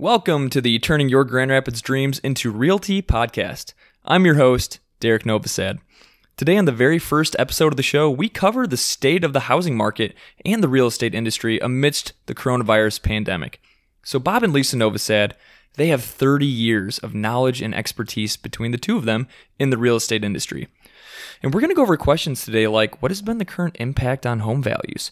Welcome to the Turning Your Grand Rapids Dreams into Realty podcast. I'm your host, Derek Novosad. Today, on the very first episode of the show, we cover the state of the housing market and the real estate industry amidst the coronavirus pandemic. So, Bob and Lisa Novosad, they have 30 years of knowledge and expertise between the two of them in the real estate industry. And we're going to go over questions today like what has been the current impact on home values?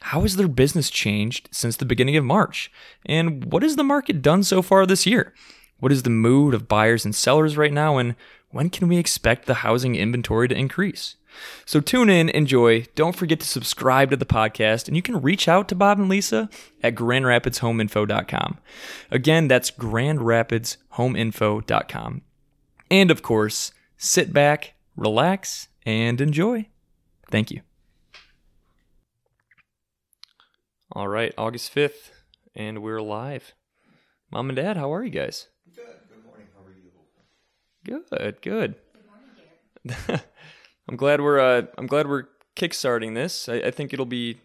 How has their business changed since the beginning of March? And what has the market done so far this year? What is the mood of buyers and sellers right now? And when can we expect the housing inventory to increase? So tune in, enjoy. Don't forget to subscribe to the podcast, and you can reach out to Bob and Lisa at grandrapidshomeinfo.com. Again, that's grandrapidshomeinfo.com. And of course, sit back, relax, and enjoy. Thank you. All right, August 5th, and we're live. Mom and Dad, how are you guys? Good. Good morning. How are you? Good, good. I'm glad we're uh, I'm glad we're kickstarting this. I, I think it'll be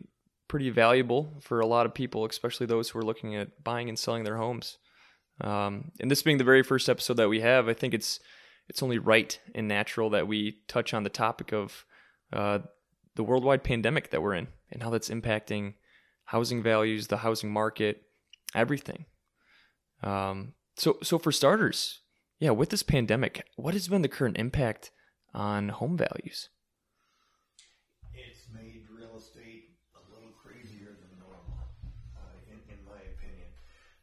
pretty valuable for a lot of people, especially those who are looking at buying and selling their homes. Um, and this being the very first episode that we have, I think it's it's only right and natural that we touch on the topic of uh, the worldwide pandemic that we're in and how that's impacting housing values, the housing market, everything. Um, so, so for starters, yeah, with this pandemic, what has been the current impact on home values? It's made real estate a little crazier than normal, uh, in, my opinion.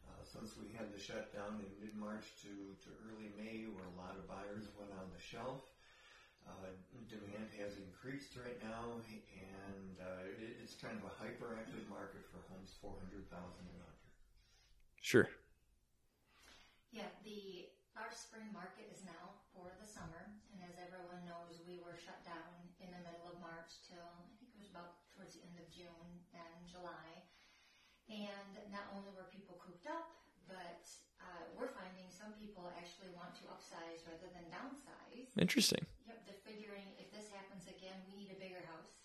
Uh, since we had the shutdown in mid-March to, to early May, where a lot of buyers went on the shelf, uh, demand has increased right now, and uh, it, it's kind of a hyperactive market for homes 400,000 and under. Sure. Yeah, the our spring market is now for the summer, and as everyone knows, we were shut down in the middle of March till I think it was about towards the end of June and July. And not only were people cooped up, but uh, we're finding some people actually want to upsize rather than downsize. Interesting. Yep, they're figuring if this happens again, we need a bigger house.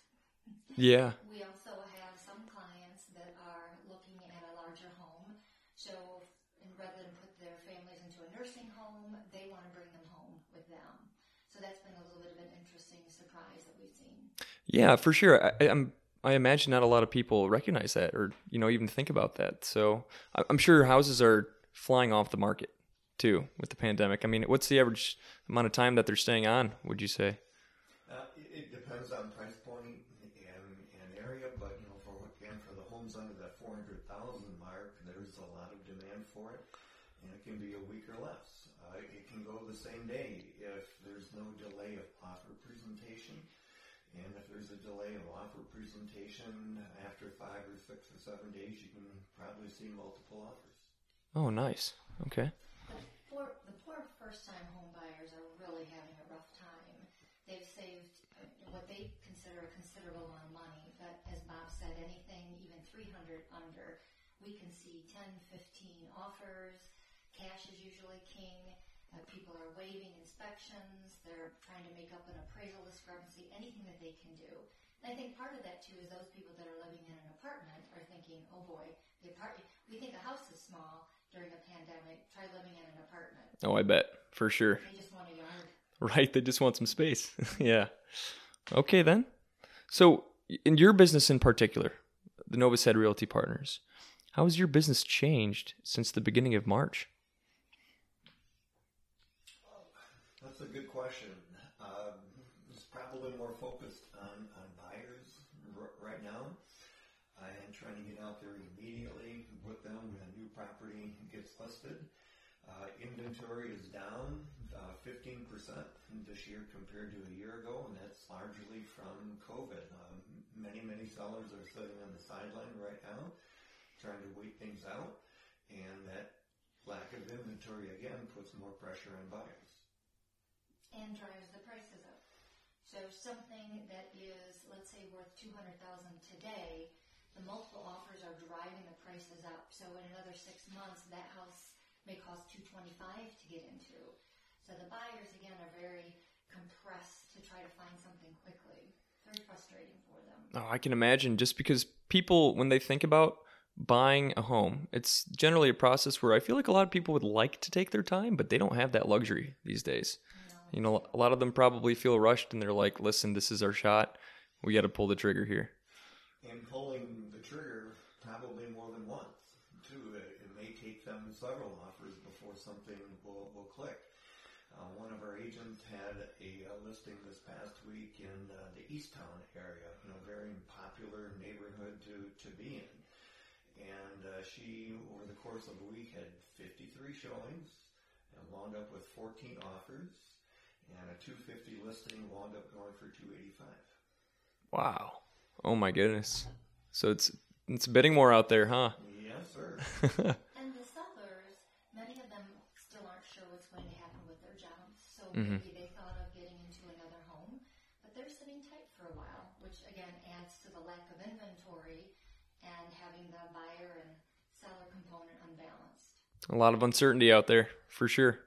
Yeah. We also have some clients that are looking at a larger home. So, rather than put their families into a nursing home, they want to bring them home with them. So that's been a little bit of an interesting surprise that we've seen. Yeah, for sure. I, I'm. I imagine not a lot of people recognize that, or you know, even think about that. So I- I'm sure houses are flying off the market too with the pandemic. I mean, what's the average amount of time that they're staying on? Would you say? Uh, it, it depends on price point and, and area, but you know, for again for the homes under that four hundred thousand mark, there's a lot of demand for it, and it can be a week or less. Uh, it can go the same day if there's no delay of offer presentation, and if there's a delay of offer presentation after five or six or seven days, you can probably see multiple offers. Oh, nice. Okay. The poor, the poor first-time home buyers are really having a rough time. They've saved uh, what they consider a considerable amount of money, but as Bob said, anything even 300 under, we can see 10, 15 offers. Cash is usually king. Uh, people are waiving inspections. They're trying to make up an appraisal discrepancy, anything that they can do. And I think part of that too is those people that are living in an apartment are thinking, "Oh boy, the apartment. We think a house is small during a pandemic. Try living in an apartment. Oh, I bet for sure. They just want a yard." Right? They just want some space. yeah. Okay then. So, in your business in particular, the Novosad Realty Partners, how has your business changed since the beginning of March? That's a good question. Um, it's probably more focused on, on buyers r- right now and trying to get out there immediately with them when a new property gets listed. Uh, inventory is down uh, 15% this year compared to a year ago, and that's largely from COVID. Um, many, many sellers are sitting on the sideline right now trying to wait things out, and that lack of inventory again puts more pressure on buyers. and drives the prices up. So something that is, let's say, worth two hundred thousand today, the multiple offers are driving the prices up. So in another six months, that house may cost two twenty-five to get into. So the buyers again are very compressed to try to find something quickly. Very frustrating for them. Oh, I can imagine just because people, when they think about buying a home, it's generally a process where I feel like a lot of people would like to take their time, but they don't have that luxury these days. You know, a lot of them probably feel rushed and they're like, listen, this is our shot. We got to pull the trigger here. And pulling the trigger probably more than once, too. It, it may take them several offers before something will, will click. Uh, one of our agents had a uh, listing this past week in uh, the Eastown area, you know, very popular neighborhood to, to be in. And uh, she, over the course of a week, had 53 showings and wound up with 14 offers. And a 250 listing wound up going for 285. Wow. Oh my goodness. So it's it's a bidding war out there, huh? Yes, sir. And the sellers, many of them still aren't sure what's going to happen with their jobs. So Mm-hmm. maybe they thought of getting into another home, but they're sitting tight for a while, which again adds to the lack of inventory and having the buyer and seller component unbalanced. A lot of uncertainty out there for sure.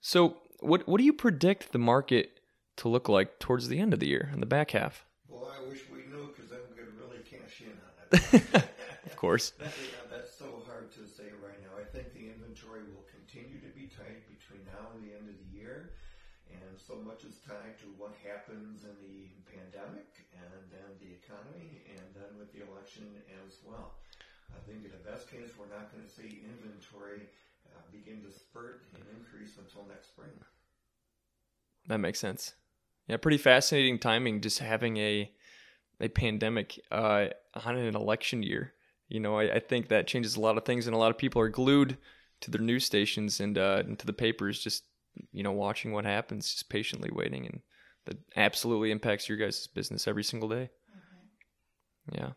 So, what what do you predict the market to look like towards the end of the year in the back half? Well, I wish we knew because then we could really cash in on it. Of course. That- yeah, that's so hard to say right now. I think the inventory will continue to be tight between now and the end of the year. And so much is tied to what happens in the pandemic and then the economy and then with the election as well. I think in the best case, we're not going to see inventory uh, begin to spurt and increase until next spring. That makes sense. Yeah, pretty fascinating timing just having a a pandemic uh, on an election year. You know, I, I think that changes a lot of things, and a lot of people are glued to their news stations and uh, and to the papers, just you know, watching what happens, just patiently waiting, and that absolutely impacts your guys' business every single day. Yeah.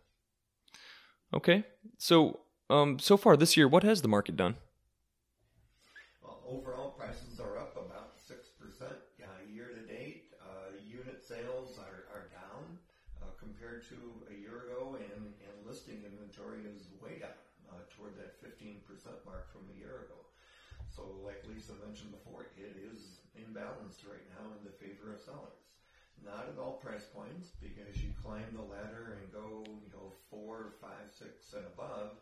Okay, so um, so far this year, what has the market done? Well, overall prices are up about six percent uh, year to date. Uh, unit sales are, are down uh, compared to a year ago, and, and listing inventory is way down uh, toward that fifteen percent mark from a year ago. So, like Lisa mentioned before, it is imbalanced right now in the favor of sellers. Not at all price points because you climb the ladder and go, you know, four, five, six, and above.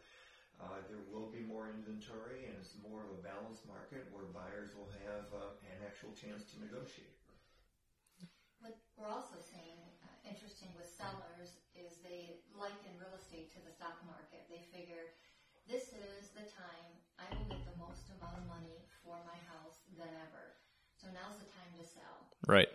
Uh, there will be more inventory and it's more of a balanced market where buyers will have uh, an actual chance to negotiate. What we're also seeing, uh, interesting with sellers, is they liken real estate to the stock market. They figure this is the time I will get the most amount of money for my house than ever. So now's the time to sell. Right,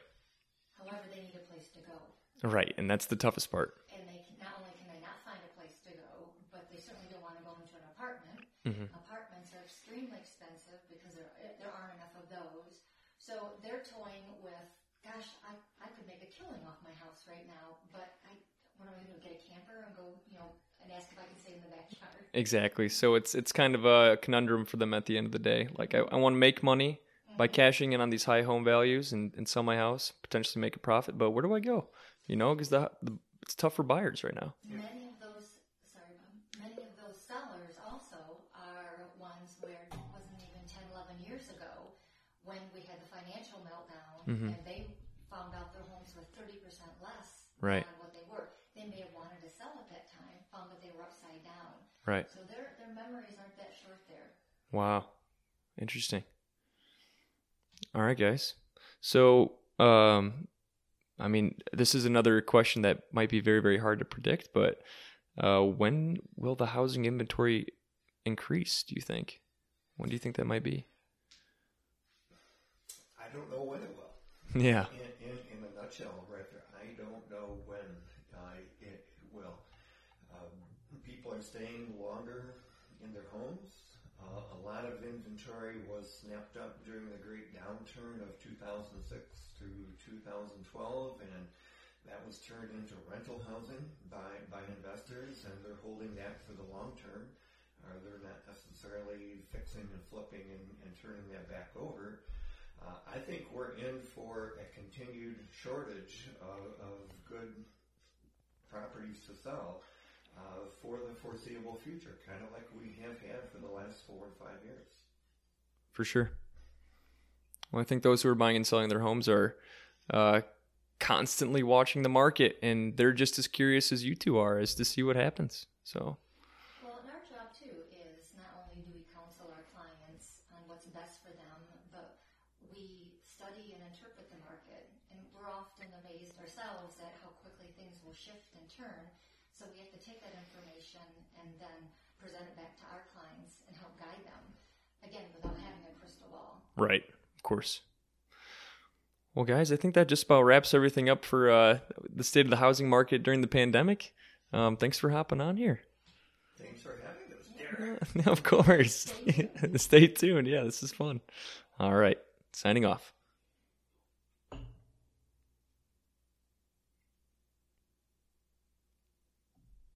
However, they need a place to go. right, and that's the toughest part. And they can, not only can they not find a place to go, but they certainly don't want to go into an apartment. Mm-hmm. Apartments are extremely expensive because there, there aren't enough of those. So they're toying with, gosh, I, I could make a killing off my house right now, but I, what am I going to do? Get a camper and go, you know, and ask if I can stay in the backyard? Exactly. So it's it's kind of a conundrum for them at the end of the day. Like I, I want to make money by cashing in on these high home values and, and sell my house, potentially make a profit. But where do I go? You know, because the, the it's tough for buyers right now. Many of those, sorry, many of those sellers also are ones where it wasn't even 10, 11 years ago when we had the financial meltdown mm-hmm. and they found out their homes were 30% less Right. than what they were. They may have wanted to sell at that time, found that they were upside down. Right. So their, their memories aren't that short there. Wow. Interesting. All right, guys. So, um, I mean, this is another question that might be very, very hard to predict, but uh, when will the housing inventory increase, do you think? When do you think that might be? I don't know when it will. Yeah. In, in, in a nutshell, right there, I don't know when I, it will. Um, people are staying longer in their homes. Uh, a lot of inventory was snapped up during the great downturn of 2006 through 2012, and that was turned into rental housing by, by investors, and they're holding that for the long term. Uh, they're not necessarily fixing and flipping and, and turning that back over. Uh, I think we're in for a continued shortage of, of good properties to sell for the foreseeable future, kind of like we have had for the last four or five years. For sure. Well, I think those who are buying and selling their homes are uh, constantly watching the market, and they're just as curious as you two are as to see what happens. So, Well, and our job too is not only do we counsel our clients on what's best for them, but we study and interpret the market. And we're often amazed ourselves at how quickly things will shift and turn. So we have to take that information and then present it back to our clients and help guide them. Again, without having a crystal ball. Right, of course. Well, guys, I think that just about wraps everything up for uh, the state of the housing market during the pandemic. Um, thanks for hopping on here. Thanks for having us, Derek. of course. Stay tuned. Stay tuned. Yeah, this is fun. All right. Signing off.